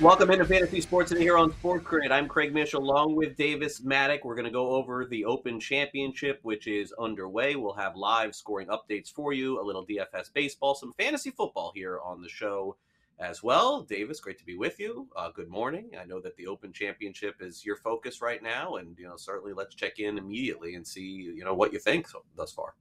Welcome into Fantasy Sports Today here on Sports Grid. I'm Craig Mish along with Davis Mattek. We're going to go over the Open Championship, which is underway. We'll have live scoring updates for you, a little DFS baseball, some fantasy football here on the show as well. Davis, great to be with you. Uh, good morning. I know that the Open Championship is your focus right now, and you know certainly let's check in immediately and see you know what you think so, thus far.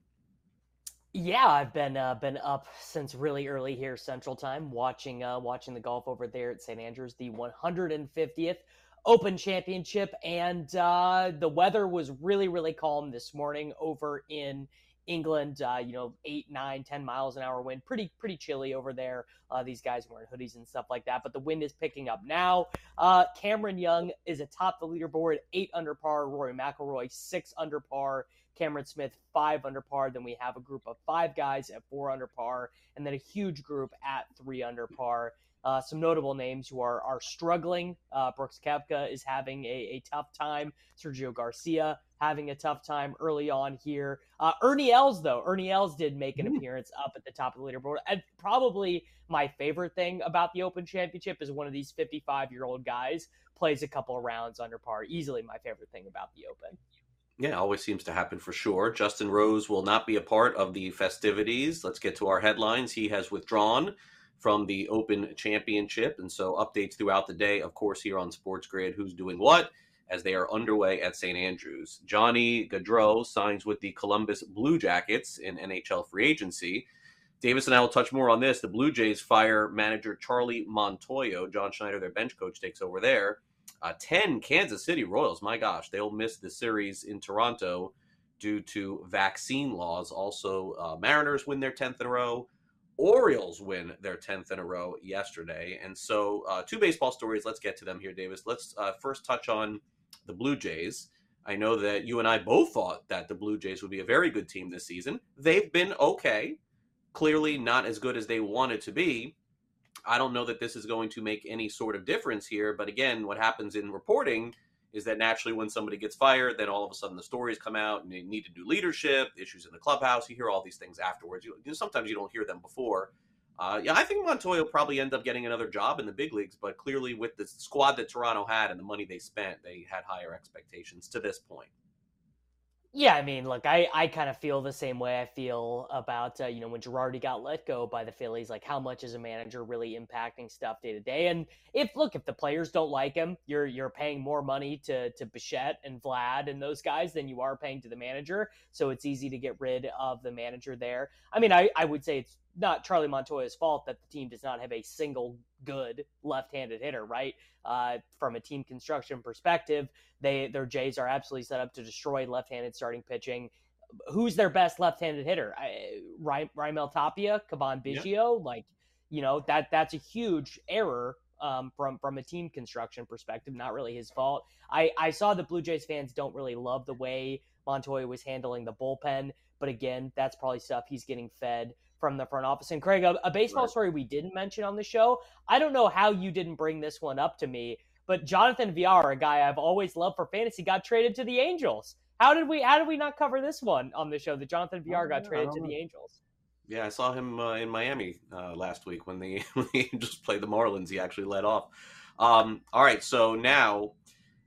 Yeah, I've been uh, been up since really early here Central Time, watching uh, watching the golf over there at St Andrews, the 150th Open Championship, and uh, the weather was really really calm this morning over in England. Uh, you know, eight, nine, ten miles an hour wind, pretty pretty chilly over there. Uh, these guys wearing hoodies and stuff like that, but the wind is picking up now. Uh, Cameron Young is atop the leaderboard, eight under par. Rory McIlroy six under par. Cameron Smith five under par. Then we have a group of five guys at four under par, and then a huge group at three under par. Uh, some notable names who are are struggling. Uh, Brooks Koepka is having a, a tough time. Sergio Garcia having a tough time early on here. Uh, Ernie Els, though, Ernie Els did make an mm-hmm. appearance up at the top of the leaderboard. And probably my favorite thing about the Open Championship is one of these 55 year old guys plays a couple of rounds under par. Easily my favorite thing about the Open. Yeah, always seems to happen for sure. Justin Rose will not be a part of the festivities. Let's get to our headlines. He has withdrawn from the Open Championship. And so, updates throughout the day, of course, here on Sports Grid who's doing what as they are underway at St. Andrews. Johnny Gaudreau signs with the Columbus Blue Jackets in NHL free agency. Davis and I will touch more on this. The Blue Jays fire manager Charlie Montoyo. John Schneider, their bench coach, takes over there. Uh, 10 Kansas City Royals. My gosh, they'll miss the series in Toronto due to vaccine laws. Also, uh, Mariners win their 10th in a row. Orioles win their 10th in a row yesterday. And so, uh, two baseball stories. Let's get to them here, Davis. Let's uh, first touch on the Blue Jays. I know that you and I both thought that the Blue Jays would be a very good team this season. They've been okay, clearly not as good as they wanted to be. I don't know that this is going to make any sort of difference here. But again, what happens in reporting is that naturally when somebody gets fired, then all of a sudden the stories come out and they need to do leadership, issues in the clubhouse. You hear all these things afterwards. You, you know, sometimes you don't hear them before. Uh, yeah, I think Montoya will probably end up getting another job in the big leagues, but clearly with the squad that Toronto had and the money they spent, they had higher expectations to this point. Yeah, I mean, look, I, I kind of feel the same way I feel about, uh, you know, when Girardi got let go by the Phillies, like how much is a manager really impacting stuff day to day? And if, look, if the players don't like him, you're, you're paying more money to, to Bichette and Vlad and those guys than you are paying to the manager. So it's easy to get rid of the manager there. I mean, I, I would say it's not Charlie Montoya's fault that the team does not have a single good left-handed hitter, right? Uh, from a team construction perspective, they their Jays are absolutely set up to destroy left-handed starting pitching. Who's their best left-handed hitter? I, Raimel Tapia, Cavan Biggio, yep. like you know that that's a huge error um, from from a team construction perspective. Not really his fault. I I saw the Blue Jays fans don't really love the way Montoya was handling the bullpen, but again, that's probably stuff he's getting fed from the front office. And Craig, a, a baseball right. story we didn't mention on the show. I don't know how you didn't bring this one up to me, but Jonathan Villar, a guy I've always loved for fantasy, got traded to the Angels. How did we? How did we not cover this one on the show? That Jonathan Villar got traded to the Angels. Yeah, I saw him uh, in Miami uh, last week when the when the Angels played the Marlins. He actually led off. Um, all right, so now,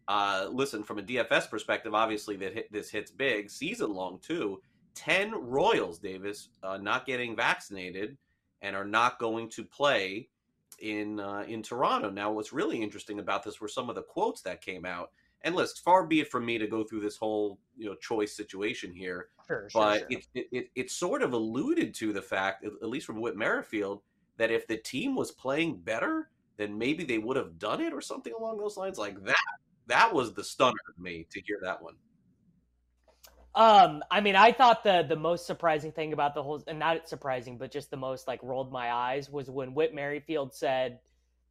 uh, listen from a DFS perspective. Obviously, that hit, this hits big, season long too 10 Royals, Davis, uh, not getting vaccinated and are not going to play in uh, in Toronto. Now, what's really interesting about this were some of the quotes that came out. And listen, far be it from me to go through this whole you know choice situation here, Sure, sure, but sure. It, it, it it sort of alluded to the fact, at at least from Whit Merrifield, that if the team was playing better, then maybe they would have done it or something along those lines. Like that, that was the stunner to me to hear that one. Um, I mean, I thought the the most surprising thing about the whole, and not surprising, but just the most like rolled my eyes was when Whit Merrifield said,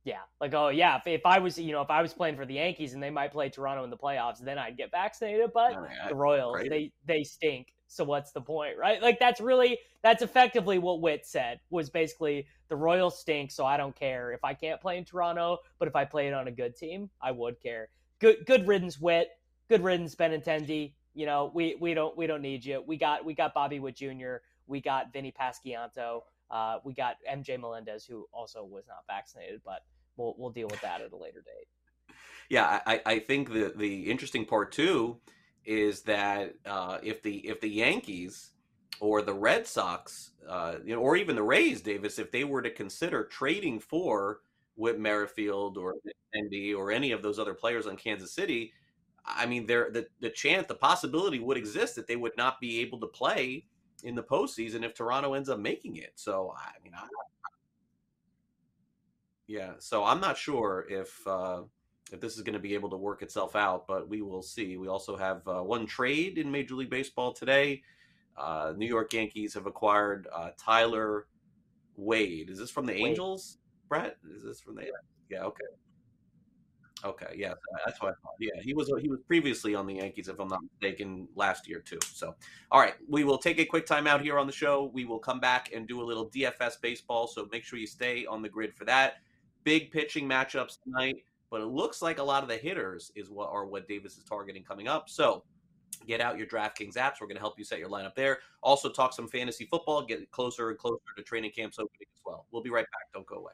"Yeah, like oh yeah, if, if I was you know if I was playing for the Yankees and they might play Toronto in the playoffs, then I'd get vaccinated, but I mean, the Royals right? they they stink, so what's the point, right? Like that's really that's effectively what Whit said was basically the Royals stink, so I don't care if I can't play in Toronto, but if I played on a good team, I would care. Good good riddance, Whit. Good riddance, Benintendi. You know, we we don't we don't need you. We got we got Bobby Witt Jr. We got Vinny Pasquantino. Uh, we got MJ Melendez, who also was not vaccinated, but we'll we'll deal with that at a later date. Yeah, I, I think the the interesting part too is that uh, if the if the Yankees or the Red Sox, uh, you know, or even the Rays, Davis, if they were to consider trading for Whit Merrifield or Andy or any of those other players on Kansas City, I mean, there the the chance, the possibility would exist that they would not be able to play in the postseason if Toronto ends up making it. So I mean, I, yeah, so I'm not sure if uh, if this is going to be able to work itself out, but we will see. We also have uh, one trade in Major League Baseball today. Uh, New York Yankees have acquired uh, Tyler Wade. Is this from the Wade. Angels, Brett? Is this from the? Yeah. Okay. Okay. Yeah, that's what I thought. Yeah, he was he was previously on the Yankees, if I'm not mistaken, last year too. So, all right, we will take a quick time out here on the show. We will come back and do a little DFS baseball. So make sure you stay on the grid for that. Big pitching matchups tonight, but it looks like a lot of the hitters is what are what Davis is targeting coming up. So get out your DraftKings apps. We're going to help you set your lineup there. Also talk some fantasy football. Get closer and closer to training camps opening as well. We'll be right back. Don't go away.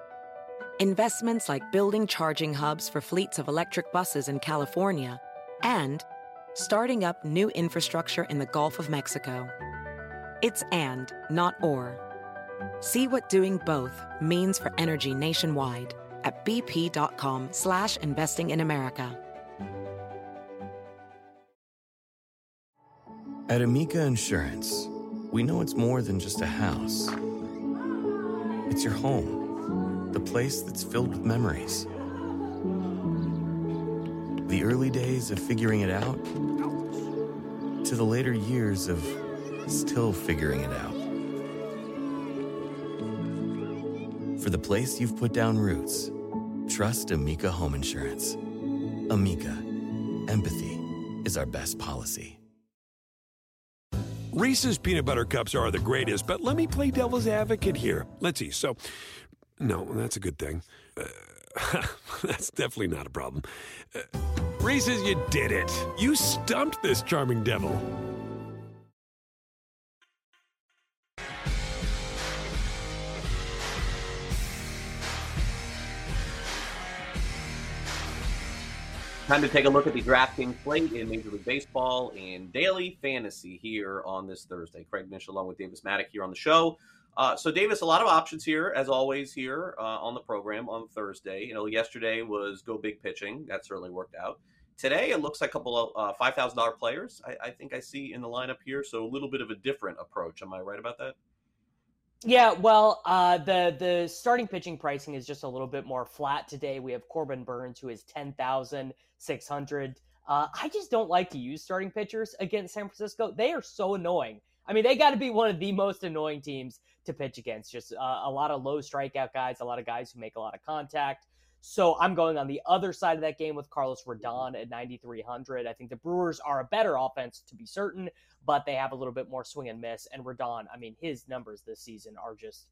Investments like building charging hubs for fleets of electric buses in California and starting up new infrastructure in the Gulf of Mexico. It's and, not or. See what doing both means for energy nationwide at bp.com slash investing in America. At Amica Insurance, we know it's more than just a house. It's your home, the place that's filled with memories. The early days of figuring it out to the later years of still figuring it out. For the place you've put down roots, trust Amica Home Insurance. Amica, empathy is our best policy. Reese's peanut butter cups are the greatest, but let me play devil's advocate here. Let's see. So, no, that's a good thing. Uh, that's definitely not a problem. Uh, Reese's, you did it. You stumped this charming devil. Time to take a look at the DraftKings slate in Major League Baseball and daily fantasy here on this Thursday. Craig Mish along with Davis Mattek here on the show. Uh, so, Davis, a lot of options here, as always, here uh, on the program on Thursday. You know, yesterday was go big pitching. That certainly worked out. Today, it looks like a couple of uh, $5,000 players I, I think I see in the lineup here. So, a little bit of a different approach. Am I right about that? Yeah, well, uh, the the starting pitching pricing is just a little bit more flat today. We have Corbin Burnes, who is ten thousand six hundred. Uh, I just don't like to use starting pitchers against San Francisco. They are so annoying. I mean, they got to be one of the most annoying teams to pitch against. Just uh, a lot of low strikeout guys, a lot of guys who make a lot of contact. So I'm going on the other side of that game with Carlos Rodon at 9,300. I think the Brewers are a better offense to be certain, but they have a little bit more swing and miss. And Rodon, I mean, his numbers this season are just.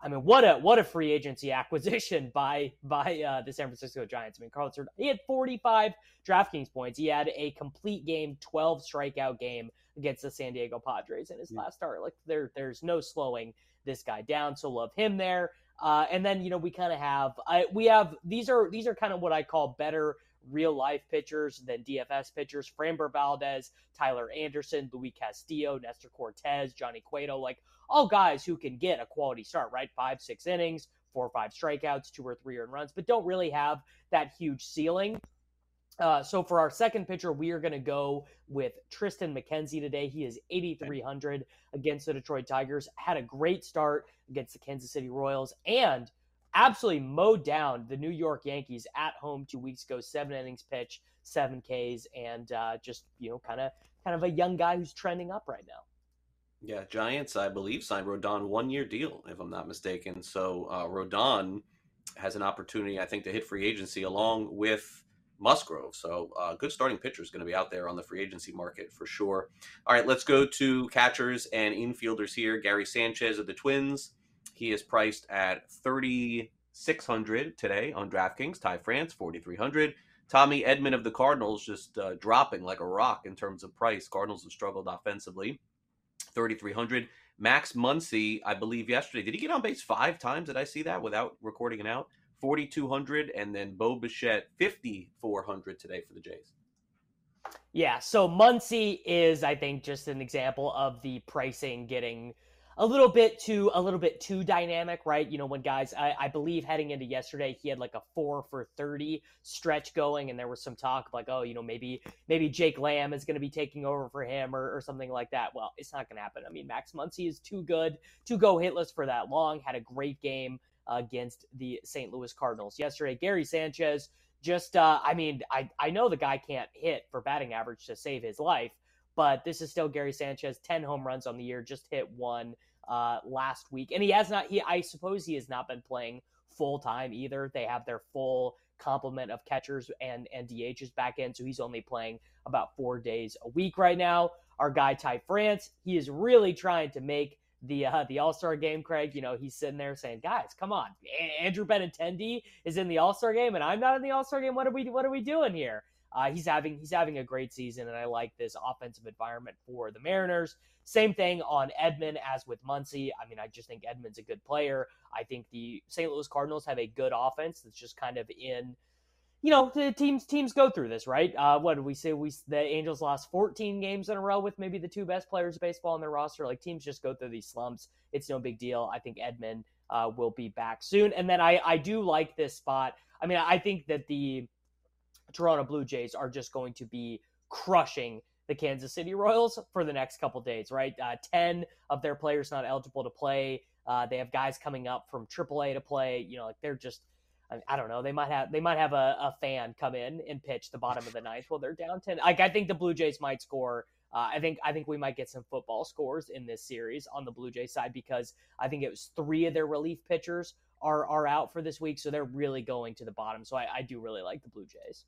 I mean, what a what a free agency acquisition by by uh, the San Francisco Giants. I mean, Carlos he had 45 DraftKings points. He had a complete game, 12 strikeout game against the San Diego Padres in his mm-hmm. last start. Like there, there's no slowing this guy down. So love him there. Uh, and then you know we kind of have I, we have these are these are kind of what I call better real life pitchers than DFS pitchers. Framber Valdez, Tyler Anderson, Luis Castillo, Nestor Cortes, Johnny Cueto, like all guys who can get a quality start, right? Five, six innings, four or five strikeouts, two or three earned runs, but don't really have that huge ceiling. Uh, so for our second pitcher, we are going to go with Triston McKenzie today. He is 8,300 against the Detroit Tigers. Had a great start against the Kansas City Royals and absolutely mowed down the New York Yankees at home two weeks ago. Seven innings pitch, seven Ks, and uh, just you know, kind of kind of a young guy who's trending up right now. Yeah, Giants, I believe, signed Rodon one year deal, if I'm not mistaken. So uh, Rodon has an opportunity, I think, to hit free agency along with Musgrove. So, uh, good starting pitcher is going to be out there on the free agency market for sure. All right, let's go to catchers and infielders here. Gary Sanchez of the Twins. He is priced at 3600 today on DraftKings. Ty France, 4300 Tommy Edman of the Cardinals just uh, dropping like a rock in terms of price. Cardinals have struggled offensively. 3300 Max Muncy, I believe yesterday, did he get on base five times? Did I see that without recording it out? 4,200, and then Bo Bichette 5,400 today for the Jays. Yeah, so Muncy is, I think, just an example of the pricing getting a little bit too a little bit too dynamic, right? You know, when guys, I, I, believe heading into yesterday, he had like a four for thirty stretch going, and there was some talk of like, oh, you know, maybe maybe Jake Lamb is going to be taking over for him or, or something like that. Well, it's not going to happen. I mean, Max Muncy is too good to go hitless for that long. Had a great game against the St. Louis Cardinals yesterday. Gary Sanchez, just, uh, I mean, I, I know the guy can't hit for batting average to save his life, but this is still Gary Sanchez, 10 home runs on the year, just hit one uh, last week. And he has not, he, I suppose he has not been playing full time either. They have their full complement of catchers and, and DHs back in. So he's only playing about four days a week right now. Our guy, Ty France, he is really trying to make the uh, the All Star game, Craig. You know, he's sitting there saying, "Guys, come on, Andrew Benintendi is in the All Star game, and I'm not in the All Star game. What are we What are we doing here?" Uh, he's having he's having a great season, and I like this offensive environment for the Mariners. Same thing on Edman as with Muncy. I mean, I just think Edman's a good player. I think the St. Louis Cardinals have a good offense that's just kind of in you know, the teams teams go through this, right? Uh, what did we say? We the Angels lost 14 games in a row with maybe the two best players of baseball on their roster. Like teams just go through these slumps. It's no big deal. I think Edman uh, will be back soon, and then I I do like this spot. I mean, I think that the Toronto Blue Jays are just going to be crushing the Kansas City Royals for the next couple days, right? Uh, Ten of their players not eligible to play. Uh, they have guys coming up from AAA to play. You know, like they're just I, I don't know. They might have they might have a, a, fan come in and pitch the bottom of the ninth while they're down ten. Like I think the Blue Jays might score. Uh, I think I think we might get some football scores in this series on the Blue Jays side because I think it was three of their relief pitchers are are out for this week, so they're really going to the bottom. So I, I do really like the Blue Jays.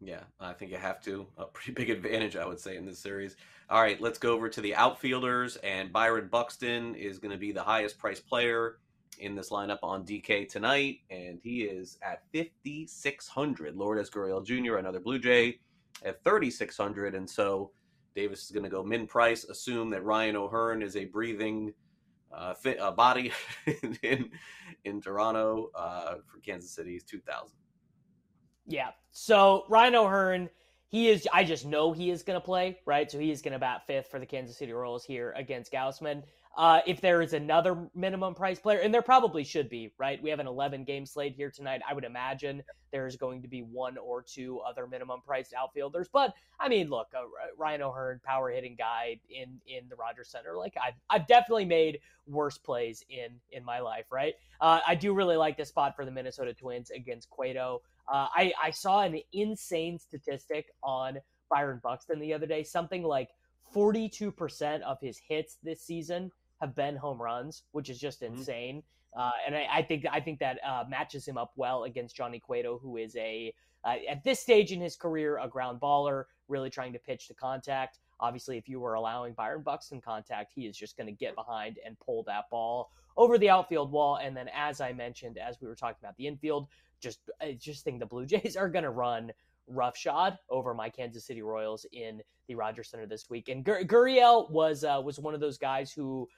Yeah, I think you have to. A pretty big advantage, I would say, in this series. All right, let's go over to the outfielders, and Byron Buxton is going to be the highest priced player in this lineup on DK tonight, and he is at 5,600. Lourdes Gurriel Jr., another Blue Jay, at 3,600. And so Davis is going to go min price, assume that Ryan O'Hearn is a breathing uh, fit, uh, body in, in Toronto uh, for Kansas City's 2,000. Yeah. So Ryan O'Hearn, he is, I just know he is going to play, right? So he is going to bat fifth for the Kansas City Royals here against Gausman. Uh, if there is another minimum price player, and there probably should be, right? We have an 11 game slate here tonight. I would imagine there's going to be one or two other minimum priced outfielders. But I mean, look, uh, Ryan O'Hearn, power hitting guy in in the Rogers Center. Like I've I've definitely made worse plays in in my life, right? Uh, I do really like this spot for the Minnesota Twins against Cueto. Uh, I I saw an insane statistic on Byron Buxton the other day, something like 42% of his hits this season have been home runs, which is just mm-hmm. insane. Uh, and I, I, think I think that uh, matches him up well against Johnny Cueto, who is a uh, at this stage in his career a ground baller, really trying to pitch to contact. Obviously, if you were allowing Byron Buxton contact, he is just going to get behind and pull that ball over the outfield wall. And then, as I mentioned, as we were talking about the infield, just I just think the Blue Jays are going to run roughshod over my Kansas City Royals in the Rogers Center this week. And Gur- Gurriel was uh, was one of those guys who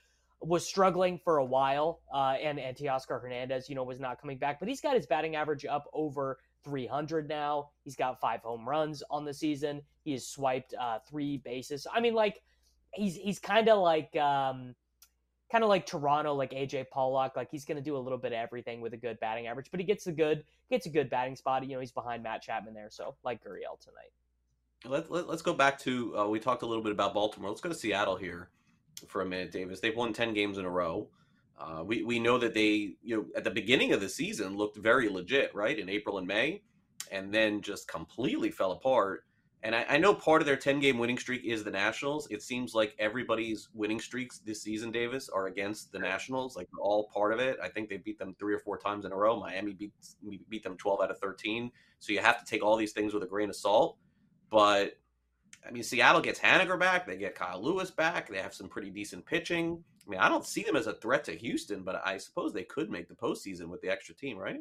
was struggling for a while, uh, and and Teoscar Hernandez, you know, was not coming back, but he's got his batting average up over 300 now. He's got five home runs on the season. He has swiped uh, three bases. I mean, like he's he's kind of like um, kind of like Toronto, like AJ Pollock. Like he's going to do a little bit of everything with a good batting average, but he gets a good gets a good batting spot. You know, he's behind Matt Chapman there, so like Gurriel tonight. Let, let, us go back to uh, we talked a little bit about Baltimore. Let's go to Seattle here for a minute, Davis. They've won ten games in a row. Uh, we we know that they you know at the beginning of the season looked very legit, right in April and May, and then just completely fell apart. And I, I, know part of their 10 game winning streak is the Nationals. It seems like everybody's winning streaks this season, Davis, are against the Nationals. Like all part of it. I think they beat them three or four times in a row. Miami beat, beat them 12 out of 13. So you have to take all these things with a grain of salt. But I mean, Seattle gets Haniger back. They get Kyle Lewis back. They have some pretty decent pitching. I mean, I don't see them as a threat to Houston, but I suppose they could make the postseason with the extra team, right?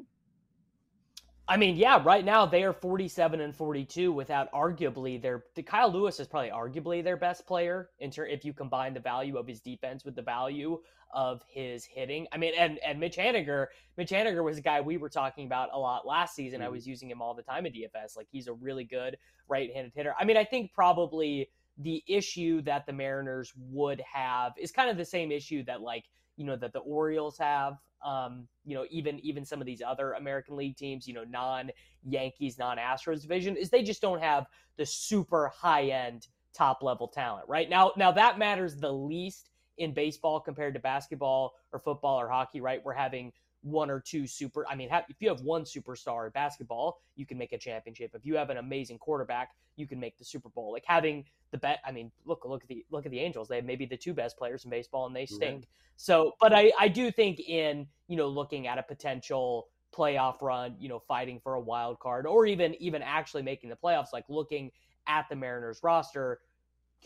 I mean, yeah, right now they are 47 and 42 without arguably their the Kyle Lewis is probably arguably their best player in ter- if you combine the value of his defense with the value of his hitting. I mean, and and Mitch Haniger, Mitch Haniger was a guy we were talking about a lot last season. Mm-hmm. I was using him all the time in DFS. Like he's a really good right-handed hitter. I mean, I think probably the issue that the Mariners would have is kind of the same issue that like, you know, that the Orioles have um, you know, even even some of these other American League teams, you know, non Yankees, non Astros division, is they just don't have the super high end top level talent, right? Now now that matters the least in baseball compared to basketball or football or hockey, right? We're having one or two super. I mean, if you have one superstar in basketball, you can make a championship. If you have an amazing quarterback, you can make the Super Bowl. Like having the bet. I mean, look look at the look at the Angels. They have maybe the two best players in baseball, and they stink. So, but I I do think in you know looking at a potential playoff run, you know, fighting for a wild card, or even even actually making the playoffs, like looking at the Mariners roster,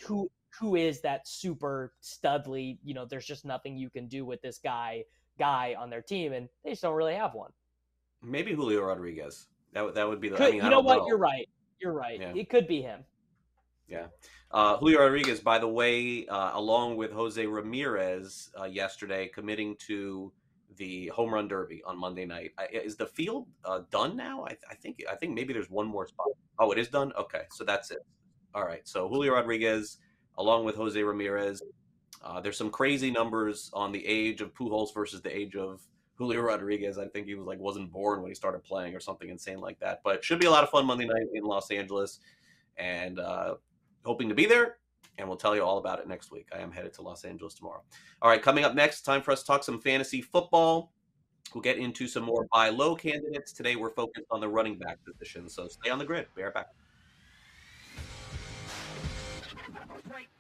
who who is that super studly? You know, there's just nothing you can do with this guy guy on their team, and they just don't really have one. Maybe Julio Rodriguez. That that would be the. Could, I mean, you know what? Know. You're right. You're right. Yeah. It could be him. Yeah. Uh, Julio Rodriguez, by the way, uh, along with Jose Ramirez uh, yesterday, committing to the home run derby on Monday night. is the field uh, done now? I, I, think I think maybe there's one more spot. Oh, it is done. Okay, so that's it. All right. So Julio Rodriguez, along with Jose Ramirez, uh, there's some crazy numbers on the age of Pujols versus the age of Julio Rodriguez. I think he was like wasn't born when he started playing or something insane like that. But should be a lot of fun Monday night in Los Angeles, and uh, hoping to be there. And we'll tell you all about it next week. I am headed to Los Angeles tomorrow. All right, coming up next, time for us to talk some fantasy football. We'll get into some more buy low candidates. Today, we're focused on the running back position. So stay on the grid. Be right back.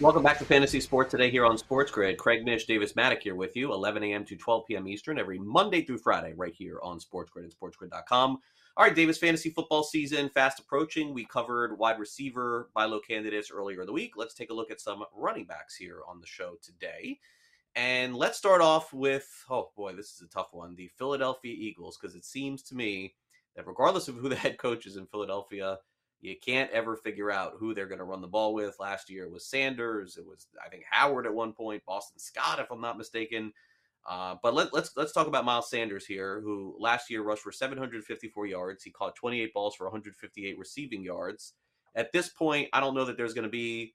Welcome back to Fantasy Sports today here on Sports Grid. Craig Mish, Davis Mattek here with you, 11 a.m. to 12 p.m. Eastern, every Monday through Friday, right here on Sports Grid and SportsGrid.com. All right, Davis, fantasy football season fast approaching. We covered wide receiver buy low candidates earlier in the week. Let's take a look at some running backs here on the show today. And let's start off with oh boy, this is a tough one the Philadelphia Eagles, because it seems to me that regardless of who the head coach is in Philadelphia, you can't ever figure out who they're going to run the ball with. Last year it was Sanders, it was I think Howard at one point, Boston Scott, if I'm not mistaken. Uh, but let, us let's, let's talk about Miles Sanders here, who last year rushed for 754 yards. He caught 28 balls for 158 receiving yards. At this point, I don't know that there's going to be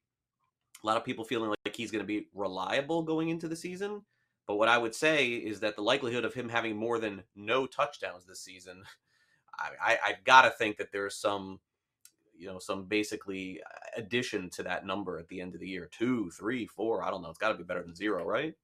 a lot of people feeling like he's going to be reliable going into the season. But what I would say is that the likelihood of him having more than no touchdowns this season, I, I, I've got to think that there's some you know some basically uh, addition to that number at the end of the year two three four i don't know it's got to be better than zero right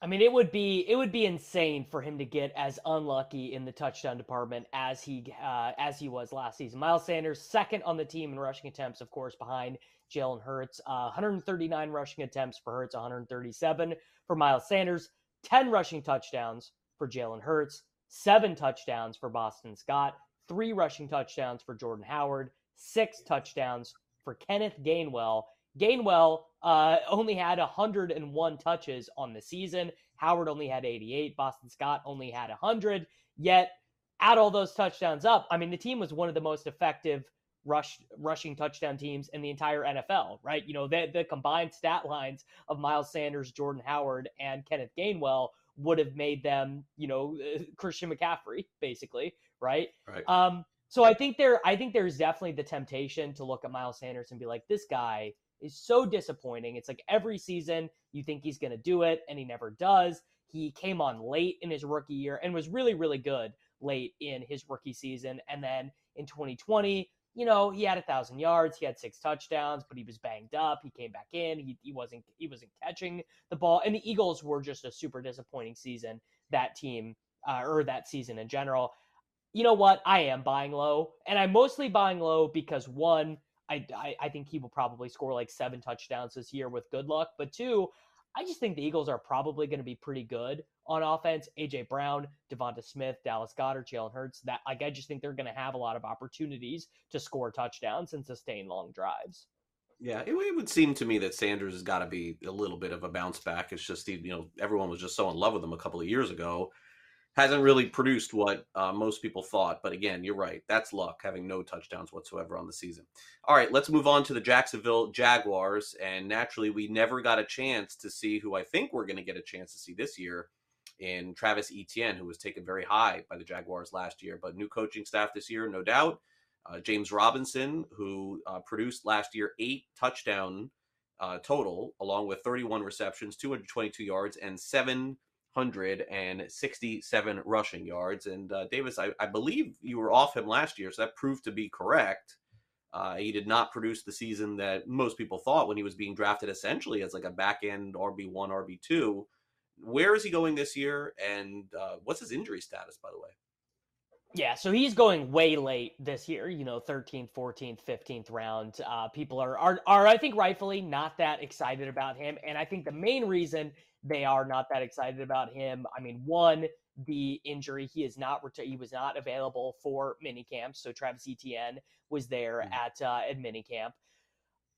I mean, it would be it would be insane for him to get as unlucky in the touchdown department as he uh, as he was last season. Miles Sanders second on the team in rushing attempts, of course, behind Jalen Hurts. Uh, 139 rushing attempts for Hurts, 137 for Miles Sanders. 10 rushing touchdowns for Jalen Hurts. Seven touchdowns for Boston Scott. Three rushing touchdowns for Jordan Howard. Six touchdowns for Kenneth Gainwell. Gainwell uh, only had 101 touches on the season. Howard only had 88. Boston Scott only had 100. Yet, add all those touchdowns up. I mean, the team was one of the most effective rush rushing touchdown teams in the entire NFL, right? You know, the, the combined stat lines of Miles Sanders, Jordan Howard, and Kenneth Gainwell would have made them, you know, Christian McCaffrey, basically, right? Right. Um, so I think there, I think there's definitely the temptation to look at Miles Sanders and be like, this guy is so disappointing. It's like every season you think he's going to do it and he never does. He came on late in his rookie year and was really, really good late in his rookie season. And then in 2020, you know, he had a thousand yards, he had six touchdowns, but he was banged up. He came back in. He, he wasn't he wasn't catching the ball. And the Eagles were just a super disappointing season. That team uh, or that season in general. You know what? I am buying low, and I'm mostly buying low because one, I, I, I think he will probably score like seven touchdowns this year with good luck. But two, I just think the Eagles are probably going to be pretty good on offense. AJ Brown, DeVonta Smith, Dallas Goedert, Jalen Hurts. That like I just think they're going to have a lot of opportunities to score touchdowns and sustain long drives. Yeah, it, it would seem to me that Sanders has got to be a little bit of a bounce back. It's just you know everyone was just so in love with him a couple of years ago, hasn't really produced what uh, most people thought. But again, you're right. That's luck having no touchdowns whatsoever on the season. All right, let's move on to the Jacksonville Jaguars. And naturally, we never got a chance to see who I think we're going to get a chance to see this year in Travis Etienne, who was taken very high by the Jaguars last year. But new coaching staff this year, no doubt. Uh, James Robinson, who uh, produced last year eight touchdown uh, total, along with 31 receptions, 222 yards, and seven 167 rushing yards. And uh, Davis, I, I, believe you were off him last year, so that proved to be correct. Uh, he did not produce the season that most people thought when he was being drafted essentially as like a back end RB1, RB2. Where is he going this year? And uh, what's his injury status, by the way? Yeah, so he's going way late this year, you know, 13th, 14th, 15th round. Uh, people are, are, are, I think, rightfully not that excited about him. And I think the main reason they are not that excited about him. I mean, one, the injury, he is not ret- he was not available for mini camp. So Travis Etienne was there mm-hmm. at uh, at mini camp.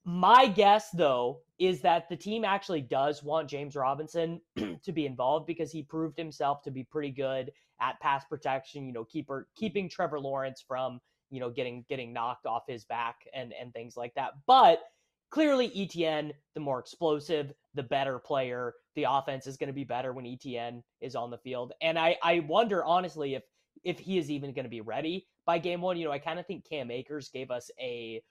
My guess, though, is that the team actually does want James Robinson to be involved because he proved himself to be pretty good at pass protection. You know, keeper keeping Trevor Lawrence from you know getting getting knocked off his back and and things like that. But clearly, Etienne, the more explosive, the better player. The offense is going to be better when Etienne is on the field. And I, I wonder honestly if if he is even going to be ready by game one. You know, I kind of think Cam Akers gave us a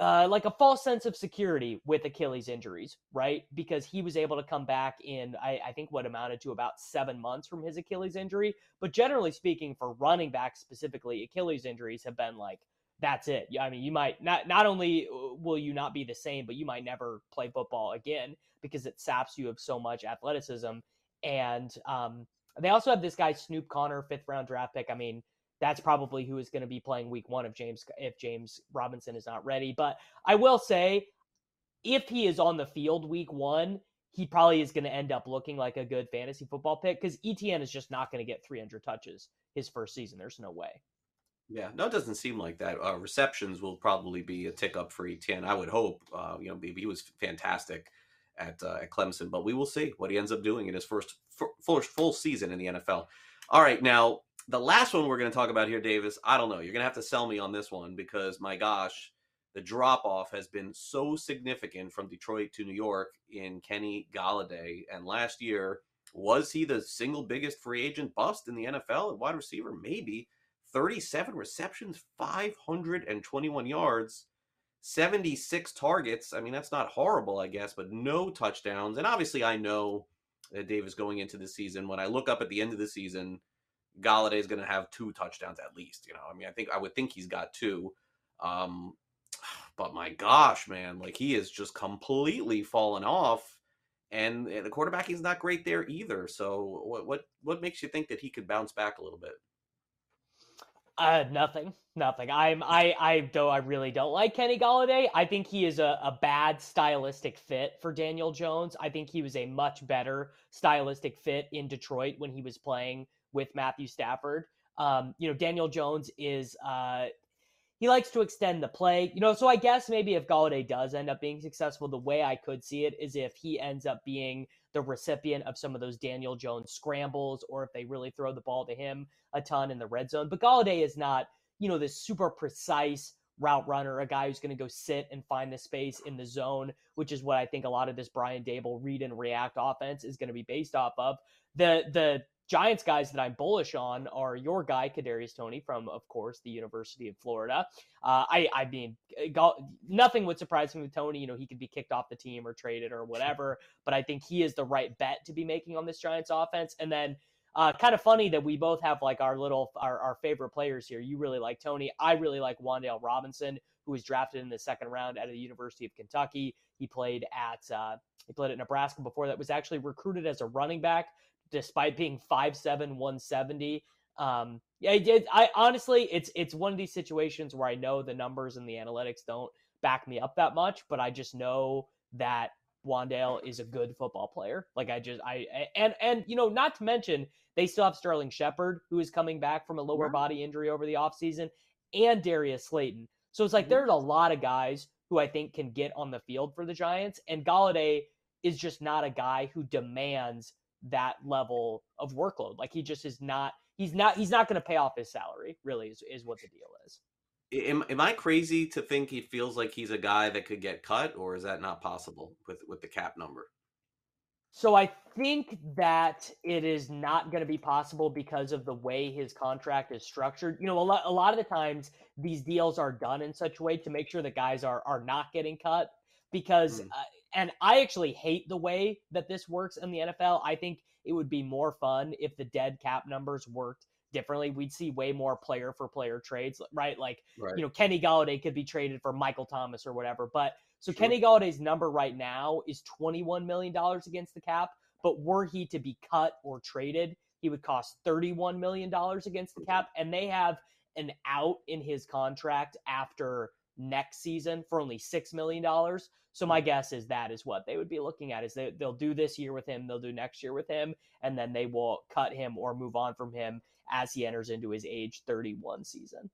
uh, like a false sense of security with Achilles injuries, right? Because he was able to come back in, I, I, think, what amounted to about seven months from his Achilles injury. But generally speaking, for running backs specifically, Achilles injuries have been like, that's it. I mean, you might not, not only uh, will you not be the same, but you might never play football again because it saps you of so much athleticism. And um, they also have this guy, Snoop Conner, fifth round draft pick. I mean, that's probably who is going to be playing week one if James if James Robinson is not ready. But I will say, if he is on the field week one, he probably is going to end up looking like a good fantasy football pick because Etienne is just not going to get 300 touches his first season. There's no way. Yeah, no, it doesn't seem like that. Uh, receptions will probably be a tick up for Etienne. I would hope. Uh, you know, maybe he was fantastic at uh, at Clemson, but we will see what he ends up doing in his first full full season in the NFL. All right, now the last one we're going to talk about here, Davis, I don't know. You're going to have to sell me on this one because, my gosh, the drop off has been so significant from Detroit to New York in Kenny Golladay. And last year, was he the single biggest free agent bust in the NFL at wide receiver? Maybe. 37 receptions, 521 yards, 76 targets. I mean, that's not horrible, I guess, but no touchdowns. And obviously, I know that Davis going into the season. When I look up at the end of the season, Golladay is going to have two touchdowns at least. You know, I mean, I think I would think he's got two. Um, but my gosh, man, like he is just completely fallen off. And the quarterback he's not great there either. So what what what makes you think that he could bounce back a little bit? Uh, nothing, nothing. I'm, I, I don't, I really don't like Kenny Golladay. I think he is a, a bad stylistic fit for Daniel Jones. I think he was a much better stylistic fit in Detroit when he was playing with Matthew Stafford. Um, you know, Daniel Jones is uh, he likes to extend the play. You know, so I guess maybe if Golladay does end up being successful, the way I could see it is if he ends up being the recipient of some of those Daniel Jones scrambles, or if they really throw the ball to him a ton in the red zone. But Golladay is not, you know, this super precise route runner, a guy who's going to go sit and find the space in the zone, which is what I think a lot of this Brian Daboll read and react offense is going to be based off of. The the Giants guys that I'm bullish on are your guy Kadarius Toney from, of course, the University of Florida. Uh, I, I mean, nothing would surprise me with Toney. You know, he could be kicked off the team or traded or whatever, but I think he is the right bet to be making on this Giants offense. And then, uh, kind of funny that we both have like our little our, our favorite players here. You really like Toney. I really like Wan'Dale Robinson, who was drafted in the second round out of the University of Kentucky. He played at uh, he played at Nebraska before that. Was actually recruited as a running back despite being 5'7", 170. Um, yeah, I did. I honestly, it's it's one of these situations where I know the numbers and the analytics don't back me up that much, but I just know that Wan'Dale is a good football player. Like I just I and and you know, not to mention they still have Sterling Shepard, who is coming back from a lower body injury over the offseason, and Darius Slayton. So it's like mm-hmm. there's a lot of guys who I think can get on the field for the Giants, and Golladay is just not a guy who demands that level of workload. Like he just is not he's not he's not going to pay off his salary. Really is is what the deal is. Am, am I crazy to think he feels like he's a guy that could get cut, or is that not possible with with the cap number? So I think that it is not going to be possible because of the way his contract is structured. You know, a lot a lot of the times these deals are done in such a way to make sure the guys are are not getting cut because mm. uh, and I actually hate the way that this works in the NFL. I think it would be more fun if the dead cap numbers worked differently. We'd see way more player for player trades, right? Like, right. you know, Kenny Golladay could be traded for Michael Thomas or whatever. But so sure. Kenny Golladay's number right now is $21 million against the cap. But were he to be cut or traded, he would cost $31 million against the cap. And they have an out in his contract after next season for only $6 million. So my mm-hmm. guess is that is what they would be looking at is they, they'll do this year with him, they'll do next year with him, and then they will cut him or move on from him as he enters into his age 31 season.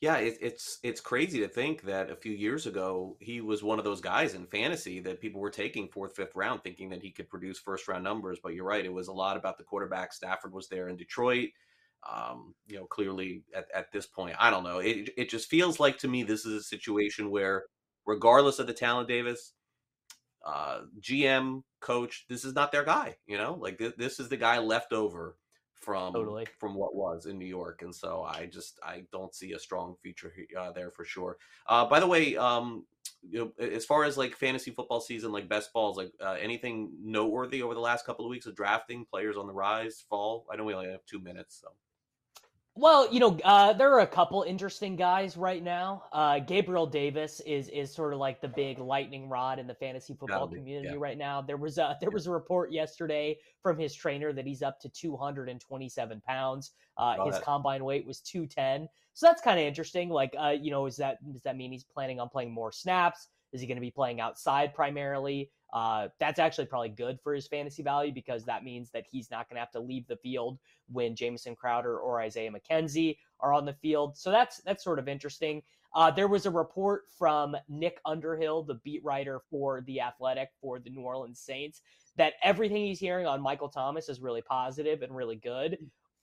Yeah, it, it's it's crazy to think that a few years ago he was one of those guys in fantasy that people were taking fourth, fifth round, thinking that he could produce first round numbers. But you're right; it was a lot about the quarterback. Stafford was there in Detroit. Um, you know, clearly at, at this point, I don't know. It it just feels like to me this is a situation where regardless of the talent, Davis, uh, GM, coach, this is not their guy. You know, like th- this is the guy left over from Totally. from what was in New York, and so I just I don't see a strong future uh, there for sure. Uh, by the way, um, you know, as far as like fantasy football season, like best balls, like uh, anything noteworthy over the last couple of weeks of drafting players on the rise, fall. I know we only have two minutes, so Well, you know, uh, there are a couple interesting guys right now. Uh, Gabriel Davis is is sort of like the big lightning rod in the fantasy football community yeah. right now. There was a there was a report yesterday from his trainer that he's up to 227 pounds. Uh, his that. combine weight was 210, so that's kind of interesting. Like, uh, you know, is that does that mean he's planning on playing more snaps? Is he going to be playing outside primarily? Uh, that's actually probably good for his fantasy value because that means that he's not going to have to leave the field when Jamison Crowder or Isaiah McKenzie are on the field. So that's that's sort of interesting. Uh, there was a report from Nick Underhill, the beat writer for the Athletic for the New Orleans Saints, that everything he's hearing on Michael Thomas is really positive and really good.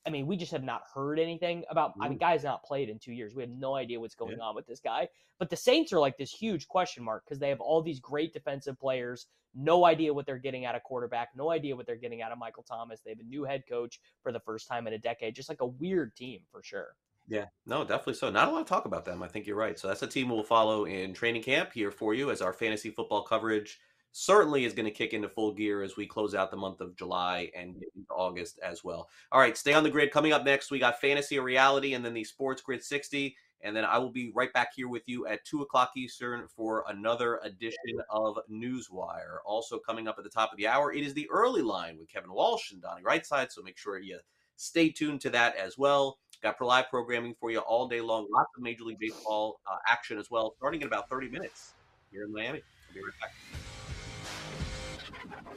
I mean, we just have not heard anything about. I mean, mm. guy's not played in two years. We have no idea what's going on with this guy. But the Saints are like this huge question mark because they have all these great defensive players. No idea what they're getting out of quarterback. No idea what they're getting out of Michael Thomas. They have a new head coach for the first time in a decade. Just like a weird team for sure. Yeah, no, definitely so. Not a lot to talk about them. I think you're right. So that's a team we'll follow in training camp here for you as our fantasy football coverage certainly is going to kick into full gear as we close out the month of July and August as well. All right, stay on the grid. Coming up next, we got fantasy or reality and then the sports grid 60. And then I will be right back here with you at 2 o'clock Eastern for another edition of Newswire. Also, coming up at the top of the hour, it is the early line with Kevin Walsh and Donnie Rightside. So make sure you stay tuned to that as well. Got live programming for you all day long. Lots of Major League Baseball uh, action as well, starting in about 30 minutes here in Miami. I'll be right back.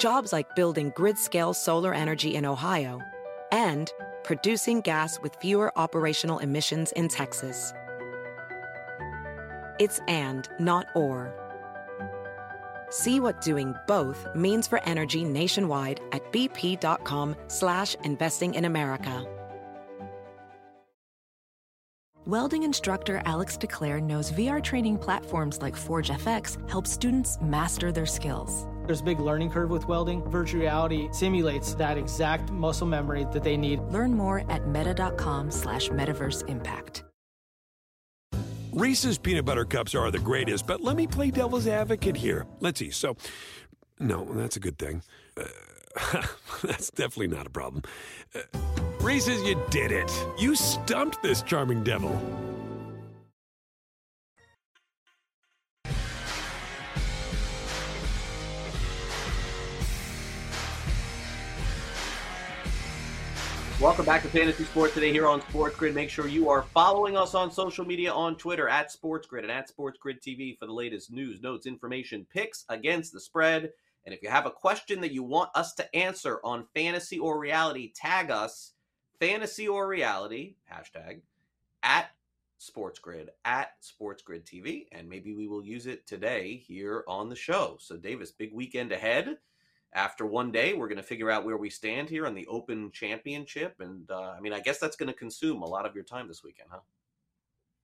Jobs like building grid scale solar energy in Ohio and producing gas with fewer operational emissions in Texas. It's and, not or. See what doing both means for energy nationwide at bp.com slash investing in America. Welding instructor Alex DeClaire knows VR training platforms like Forge FX help students master their skills. There's a big learning curve with welding. Virtual reality simulates that exact muscle memory that they need. Learn more at meta.com slash metaverse impact. Reese's peanut butter cups are the greatest, but let me play devil's advocate here. Let's see. So, no, that's a good thing. Uh, that's definitely not a problem. Uh, Reese's, you did it. You stumped this charming devil. Welcome back to Fantasy Sports today here on Sports Grid. Make sure you are following us on social media on Twitter at Sports Grid and at Sports Grid TV for the latest news, notes, information, picks against the spread. And if you have a question that you want us to answer on fantasy or reality, tag us fantasy or reality hashtag at Sports Grid at Sports Grid TV, and maybe we will use it today here on the show. So, Davis, big weekend ahead after one day we're going to figure out where we stand here on the open championship and uh, i mean i guess that's going to consume a lot of your time this weekend huh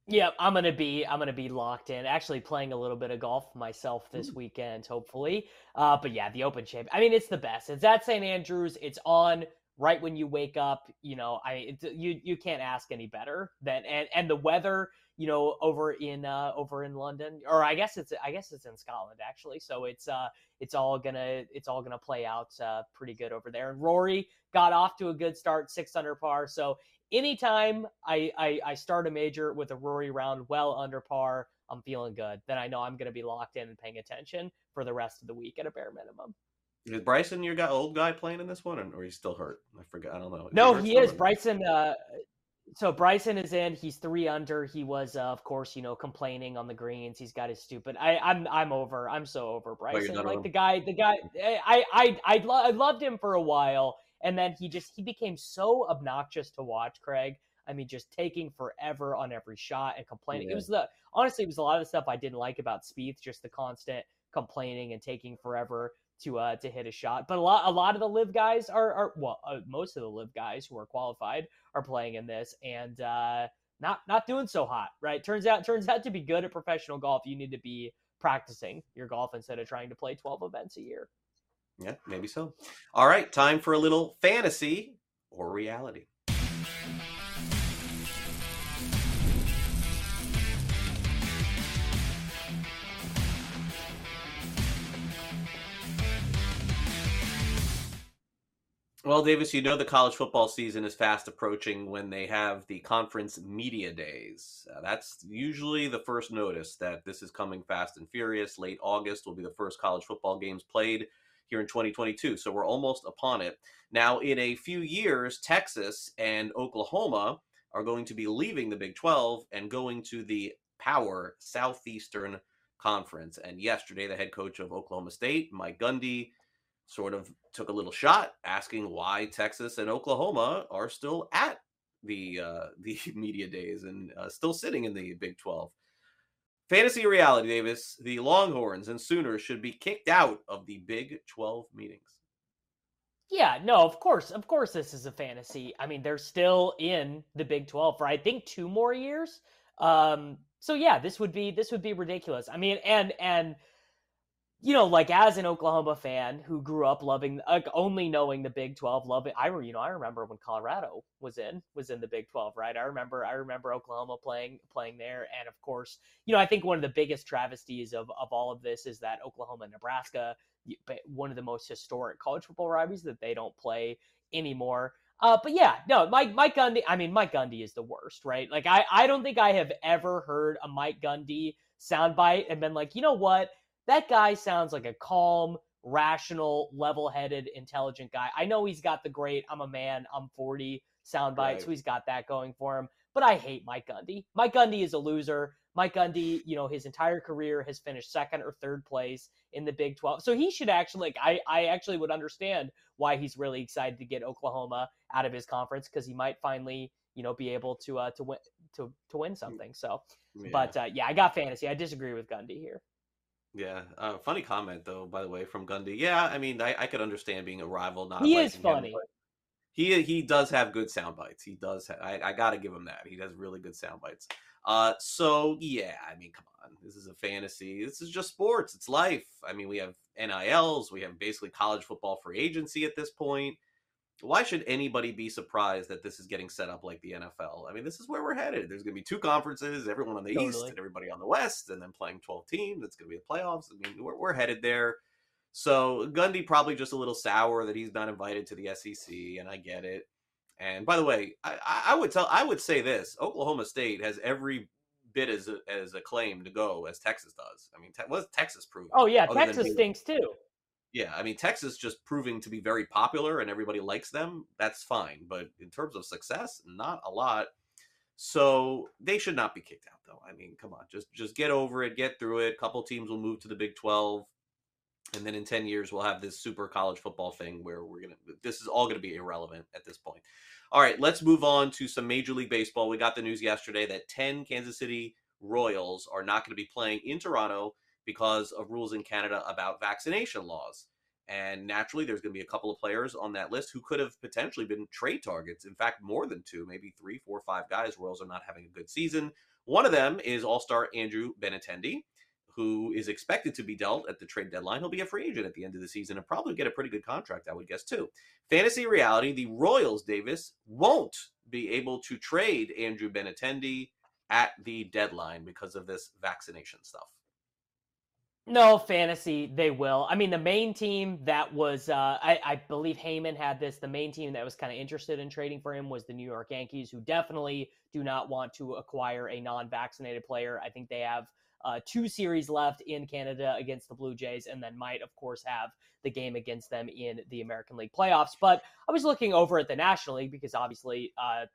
Yeah, I'm gonna be I'm gonna be locked in. Actually, playing a little bit of golf myself this weekend, hopefully. Uh, but yeah, the Open Champ. I mean, it's the best. It's at St Andrews. It's on right when you wake up. You know, I it, you you can't ask any better than and and the weather. You know, over in uh, over in London, or I guess it's I guess it's in Scotland actually. So it's uh it's all gonna it's all gonna play out uh, pretty good over there. And Rory got off to a good start, six under par. So anytime I, I I start a major with a Rory round well under par, I'm feeling good. Then I know I'm going to be locked in and paying attention for the rest of the week at a bare minimum. is bryson your guy old guy playing in this one or, or he's still hurt i forgot i don't know No, hurt he is Bryson. Uh, so Bryson is in. He's three under. He was, uh, of course, you know, complaining on the greens. He's got his stupid. I, I'm, I'm over. I'm so over Bryson. Like him? the guy, the guy. I, I, I, lo- I loved him for a while, and then he just he became so obnoxious to watch. Craig, I mean, just taking forever on every shot and complaining. Yeah. It was the honestly, it was a lot of the stuff I didn't like about Spieth, just the constant complaining and taking forever to uh to hit a shot. But a lot a lot of the LIV guys are are well, uh, most of the LIV guys who are qualified are playing in this and uh not not doing so hot, right? Turns out turns out to be good at professional golf, you need to be practicing your golf instead of trying to play 12 events a year. Yeah, maybe so. All right, time for a little fantasy or reality. Well, Davis, you know the college football season is fast approaching when they have the conference media days. Uh, that's usually the first notice that this is coming fast and furious. Late August will be the first college football games played here in 2022. So we're almost upon it. Now, in a few years, Texas and Oklahoma are going to be leaving the Big 12 and going to the Power Southeastern Conference. And yesterday, the head coach of Oklahoma State, Mike Gundy, sort of took a little shot asking why Texas and Oklahoma are still at the uh, the media days and uh, still sitting in the Big 12. Fantasy reality, Davis, the Longhorns and Sooners should be kicked out of the Big 12 meetings. Yeah, no, of course, of course, this is a fantasy. I mean, they're still in the Big Twelve for I think two more years. Um, so yeah, this would be this would be ridiculous. I mean, and and you know, like as an Oklahoma fan who grew up loving, like only knowing the Big Twelve, loving. I you know I remember when Colorado was in was in the Big Twelve, right? I remember I remember Oklahoma playing playing there, and of course, you know, I think one of the biggest travesties of of all of this is that Oklahoma Nebraska, one of the most historic college football rivalries, that they don't play anymore. Uh, but yeah, no, Mike Mike Gundy. I mean, Mike Gundy is the worst, right? Like I I don't think I have ever heard a Mike Gundy soundbite and been like, you know what that guy sounds like a calm, rational, level headed, intelligent guy. I know he's got the great I'm a man, I'm 40 soundbite, right. so he's got that going for him. But I hate Mike Gundy. Mike Gundy is a loser. Mike Gundy, you know, his entire career has finished second or third place in the Big 12. So he should actually, like, I, I actually would understand why he's really excited to get Oklahoma out of his conference because he might finally, you know, be able to uh, to win to to win something. So, yeah. but uh, yeah, I got fantasy. I disagree with Gundy here. Yeah, uh, funny comment though. By the way, from Gundy. Yeah, I mean, I, I could understand being a rival. Not he is funny. Him, he he does have good sound bites. He does. Have, I I got to give him that. He does really good sound bites. Uh, so yeah, I mean, come on, this is a fantasy. This is just sports. It's life. I mean, we have NILs. We have basically college football free agency at this point why should anybody be surprised that this is getting set up like the NFL? I mean, this is where we're headed. There's going to be two conferences, everyone on the totally. East and everybody on the West, and then playing 12 teams. It's going to be the playoffs. I mean, we're, we're headed there. So Gundy probably just a little sour that he's not invited to the SEC, and I get it. And by the way, I, I would tell, I would say this: Oklahoma State has every bit as a, as a claim to go as Texas does. I mean, te- what does Texas prove? Oh yeah, Texas stinks too. Yeah, I mean Texas just proving to be very popular and everybody likes them. That's fine, but in terms of success, not a lot. So they should not be kicked out, though. I mean, come on, just just get over it, get through it. A couple teams will move to the Big Twelve, and then in ten years we'll have this super college football thing where we're gonna. This is all gonna be irrelevant at this point. All right, let's move on to some Major League Baseball. We got the news yesterday that ten Kansas City Royals are not going to be playing in Toronto because of rules in Canada about vaccination laws. And naturally, there's going to be a couple of players on that list who could have potentially been trade targets. In fact, more than two, maybe three, four, five guys. Royals are not having a good season. One of them is All Star Andrew Benintendi, who is expected to be dealt at the trade deadline. He'll be a free agent at the end of the season and probably get a pretty good contract, I would guess, too. Fantasy reality the Royals, Davis, won't be able to trade Andrew Benintendi at the deadline because of this vaccination stuff. No, fantasy, they will. I mean, the main team that was, uh, I, I believe Heyman had this, the main team that was kind of interested in trading for him was the New York Yankees, who definitely do not want to acquire a non vaccinated player. I think they have uh, two series left in Canada against the Blue Jays, and then might, of course, have the game against them in the American League playoffs. But I was looking over at the National League because obviously, uh,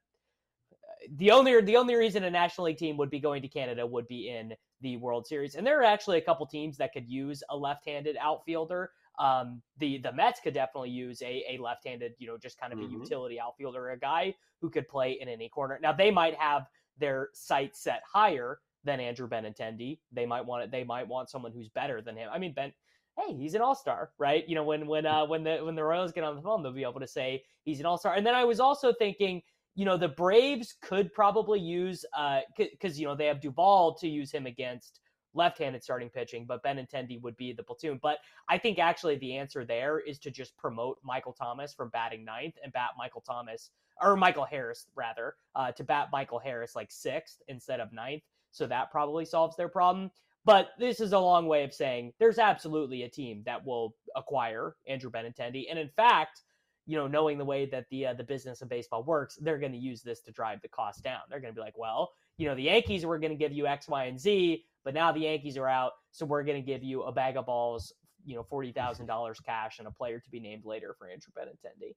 the only the only reason a National League team would be going to Canada would be in the World Series, and there are actually a couple teams that could use a left-handed outfielder. Um, the the Mets could definitely use a, a left-handed, you know, just kind of a Mhm. utility outfielder, a guy who could play in any corner. Now they might have their sights set higher than Andrew Benintendi. They might want it. They might want someone who's better than him. I mean, Ben, hey, he's an all-star, right? You know, when when uh, when the when the Royals get on the phone, they'll be able to say he's an all-star. And then I was also thinking, you know, the Braves could probably use uh because you know they have Duvall to use him against left-handed starting pitching, but Benintendi would be the platoon. But I think actually the answer there is to just promote Michael Thomas from batting ninth and bat Michael Thomas or Michael Harris rather uh, to bat Michael Harris like sixth instead of ninth. So that probably solves their problem. But this is a long way of saying there's absolutely a team that will acquire Andrew Benintendi, and in fact, you know, knowing the way that the uh, the business of baseball works, they're going to use this to drive the cost down. They're going to be like, well, you know, the Yankees were going to give you X, Y, and Z, but now the Yankees are out, so we're going to give you a bag of balls, you know, forty thousand dollars cash and a player to be named later for Andrew Benintendi.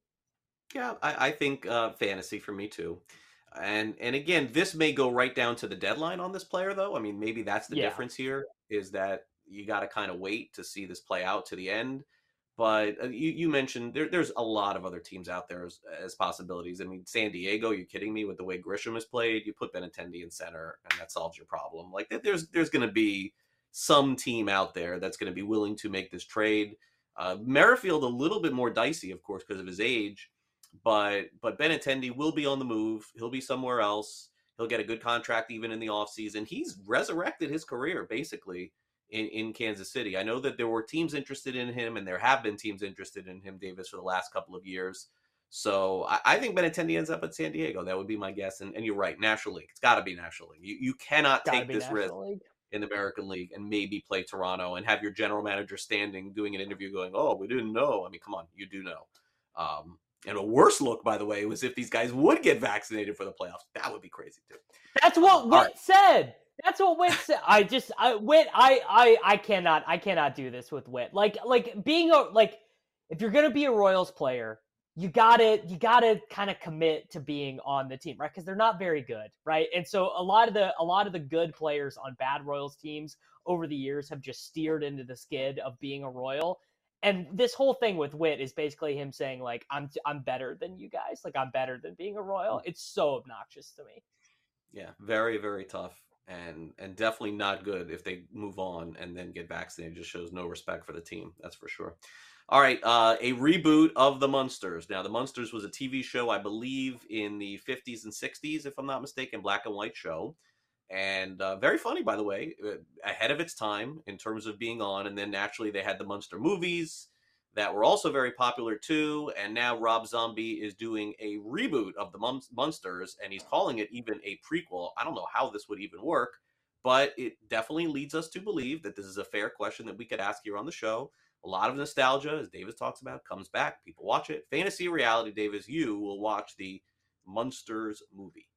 Yeah, I, I think uh, fantasy for me too. And and again, this may go right down to the deadline on this player, though. I mean, maybe that's the Yeah. difference here is that you got to kind of wait to see this play out to the end. But uh, you, you mentioned there, there's a lot of other teams out there as, as possibilities. I mean, San Diego, you're kidding me with the way Grisham has played. You put Ben Benintendi in center, and that solves your problem. Like there's there's going to be some team out there that's going to be willing to make this trade. Uh, Merrifield a little bit more dicey, of course, because of his age but but Benintendi will be on the move. He'll be somewhere else. He'll get a good contract even in the offseason. He's resurrected his career basically in, in Kansas City. I know that there were teams interested in him, and there have been teams interested in him, Davis, for the last couple of years. So I, I think Benintendi ends up at San Diego. That would be my guess. And, and you're right, National League. It's got to be National League. You, you cannot take this risk League. in the American League and maybe play Toronto and have your general manager standing doing an interview going, "Oh, we didn't know." I mean, come on, you do know. Um, and a worse look, by the way, was if these guys would get vaccinated for the playoffs. That would be crazy too. That's what Whit right. said. That's what Whit said. I just I Whit I I I cannot I cannot do this with Whit. Like like being a like if you're gonna be a Royals player, you gotta you gotta kind of commit to being on the team, right? Because they're not very good, right? And so a lot of the a lot of the good players on bad Royals teams over the years have just steered into the skid of being a Royal. And this whole thing with Whit is basically him saying like I'm I'm better than you guys, like I'm better than being a Royal. It's so obnoxious to me. Yeah, very very tough and and definitely not good if they move on and then get vaccinated. It just shows no respect for the team. That's for sure. All right, uh, a reboot of the Munsters. Now, the Munsters was a TV show, I believe, in the 50s and 60s, if I'm not mistaken, black and white show, and uh, very funny, by the way, uh, ahead of its time in terms of being on. And then naturally, they had the Munster movies that were also very popular too. And now Rob Zombie is doing a reboot of the Mun- Munsters, and he's calling it even a prequel. I don't know how this would even work, but it definitely leads us to believe that this is a fair question that we could ask here on the show. A lot of nostalgia, as Davis talks about, comes back. People watch it. Fantasy reality, Davis, you will watch the Munsters movie.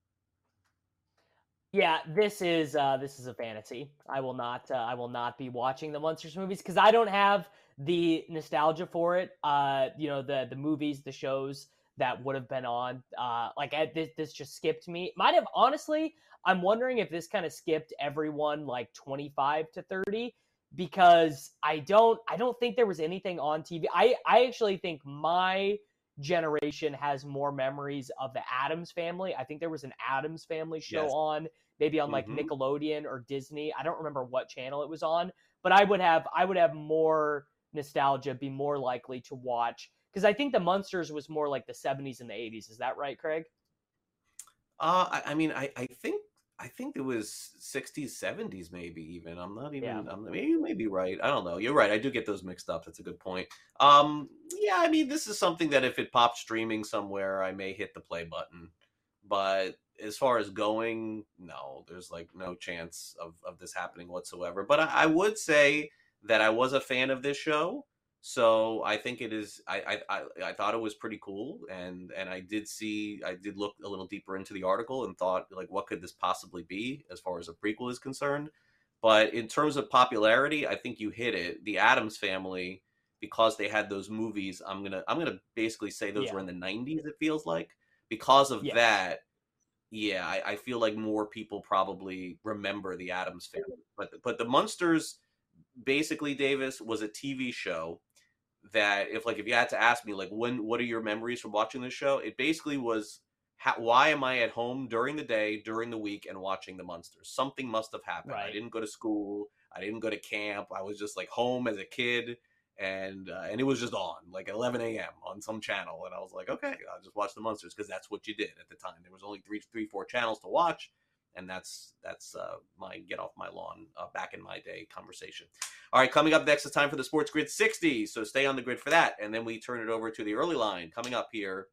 Yeah, this is uh, this is a fantasy. I will not uh, I will not be watching the Munsters movies because I don't have the nostalgia for it. Uh, you know the the movies, the shows that would have been on. Uh, like I, this this just skipped me. Might have honestly. I'm wondering if this kind of skipped everyone like 25 to 30 because I don't I don't think there was anything on TV. I I actually think my generation has more memories of the Addams family. I think there was an Addams family show Yes. on maybe on like Mhm. Nickelodeon or Disney. I don't remember what channel it was on, but I would have I would have more nostalgia, be more likely to watch because I think the Munsters was more like the 70s and the 80s. Is that right, Craig? Uh, I, I mean, I, I think I think it was 60s, 70s, maybe even. I'm not even. Yeah. I'm, maybe you may be right. I don't know. You're right. I do get those mixed up. That's a good point. Um, yeah. I mean, this is something that if it pops streaming somewhere, I may hit the play button. But as far as going, no, there's like no chance of of this happening whatsoever. But I, I would say that I was a fan of this show. So I think it is. I, I I thought it was pretty cool, and and I did see. I did look a little deeper into the article and thought like, what could this possibly be as far as a prequel is concerned. But in terms of popularity, I think you hit it. The Addams Family, because they had those movies. I'm gonna I'm gonna basically say those Yeah. were in the '90s. It feels like because of Yes. that, yeah, I, I feel like more people probably remember the Addams family, mm-hmm. but but the Munsters basically Davis was a TV show that if like if you had to ask me like when what are your memories from watching this show, it basically was how, why am I at home during the day, during the week, and watching the Munsters? Something must have happened. Right. I didn't go to school. I didn't go to camp. I was just like home as a kid, and uh, and it was just on like 11 a.m. on some channel, and I was like, okay, I'll just watch the Munsters because that's what you did at the time. There was only three, three, four channels to watch, and that's that's uh, my get off my lawn uh, back in my day conversation. All right, coming up next is time for the Sports Grid 60. So stay on the grid for that, and then we turn it over to the early line coming up here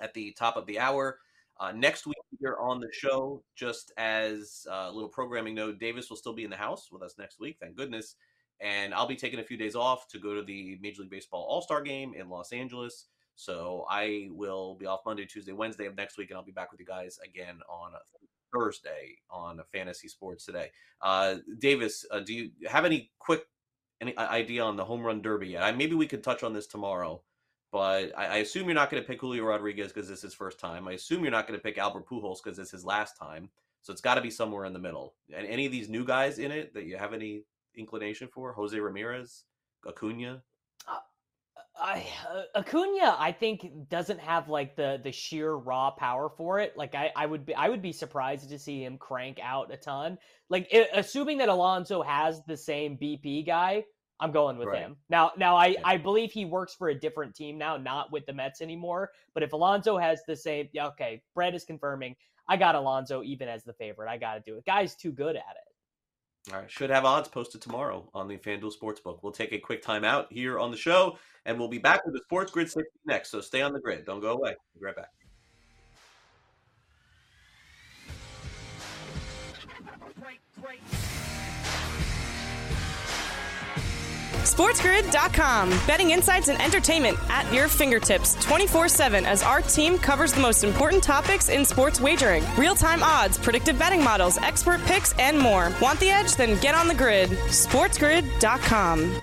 at the top of the hour. Uh, next week here on the show, just as a little programming note, Davis will still be in the house with us next week. Thank goodness. And I'll be taking a few days off to go to the Major League Baseball All Star game in Los Angeles. So I will be off Monday, Tuesday, Wednesday of next week, and I'll be back with you guys again on Thursday on Fantasy Sports Today. Uh, Davis, uh, do you have any quick any idea on the home run derby yet? I, maybe we could touch on this tomorrow. But I, I assume you're not going to pick Julio Rodriguez because this is his first time. I assume you're not going to pick Albert Pujols because it's his last time. So it's got to be somewhere in the middle. And any of these new guys in it that you have any inclination for? Jose Ramirez, Acuna. I uh, Acuna, I think doesn't have like the the sheer raw power for it. Like I, I would be I would be surprised to see him crank out a ton. Like i assuming that Alonso has the same BP guy, I'm going with Right. him. Now now I Yeah. I believe he works for a different team now, not with the Mets anymore. But if Alonso has the same, yeah, okay, Brett is confirming. I got Alonso even as the favorite. I got to do it. Guy's too good at it. All right, should have odds posted tomorrow on the FanDuel Sportsbook. We'll take a quick time out here on the show, and we'll be back with the Sports Grid 60 next. So stay on the grid. Don't go away. Be right back. SportsGrid.com. Betting insights and entertainment at your fingertips 24 7 as our team covers the most important topics in sports wagering real time odds, predictive betting models, expert picks, and more. Want the edge? Then get on the grid. SportsGrid.com.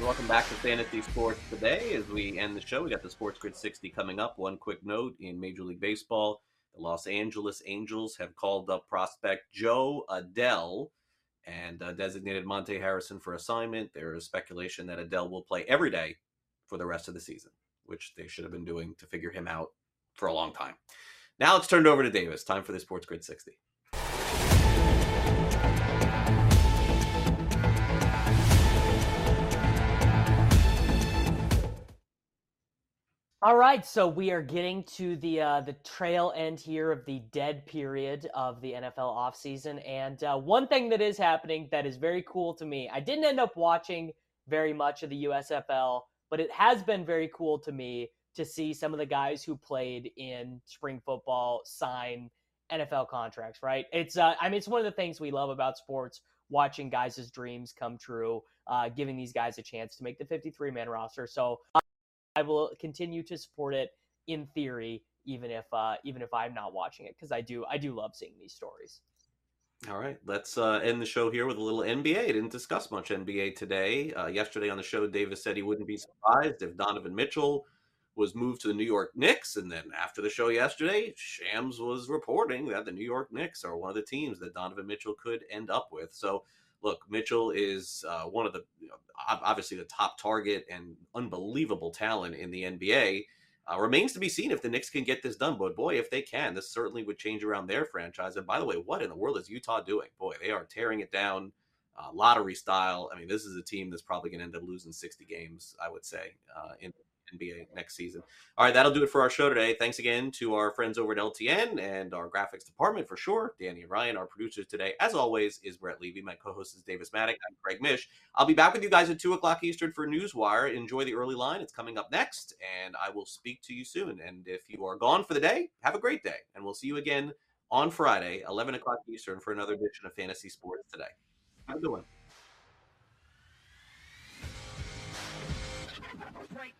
Welcome back to Fantasy Sports today. As we end the show, we got the Sports Grid 60 coming up. One quick note in Major League Baseball the Los Angeles Angels have called up prospect Jo Adell and uh, designated Monte Harrison for assignment. There is speculation that Adele will play every day for the rest of the season, which they should have been doing to figure him out for a long time. Now let's turn it over to Davis. Time for the Sports Grid 60. All right, so we are getting to the uh, the trail end here of the dead period of the NFL offseason. And uh, one thing that is happening that is very cool to me, I didn't end up watching very much of the USFL, but it has been very cool to me to see some of the guys who played in spring football sign NFL contracts. Right? It's uh, I mean, it's one of the things we love about sports, watching guys' dreams come true, uh, giving these guys a chance to make the 53 man roster. So. I will continue to support it in theory, even if uh, even if I'm not watching it, because I do I do love seeing these stories. All right, let's uh, end the show here with a little NBA. Didn't discuss much NBA today. Uh, yesterday on the show, Davis said he wouldn't be surprised if Donovan Mitchell was moved to the New York Knicks. And then after the show yesterday, Shams was reporting that the New York Knicks are one of the teams that Donovan Mitchell could end up with. So, look, Mitchell is uh, one of the obviously the top target and unbelievable talent in the NBA. Uh, remains to be seen if the Knicks can get this done. But boy, if they can, this certainly would change around their franchise. And by the way, what in the world is Utah doing? Boy, they are tearing it down. Uh, lottery style. I mean, this is a team that's probably going to end up losing 60 games, I would say, uh, in NBA next season. All right, that'll do it for our show today. Thanks again to our friends over at LTN and our graphics department for sure. Danny and Ryan, our producers today, as always, is Brett Levy. My co-host is Davis Mattek. I'm Craig Mish. I'll be back with you guys at two o'clock Eastern for Newswire. Enjoy the early line; it's coming up next, and I will speak to you soon. And if you are gone for the day, have a great day, and we'll see you again on Friday, 11 o'clock Eastern, for another edition of Fantasy Sports Today. Have a good one.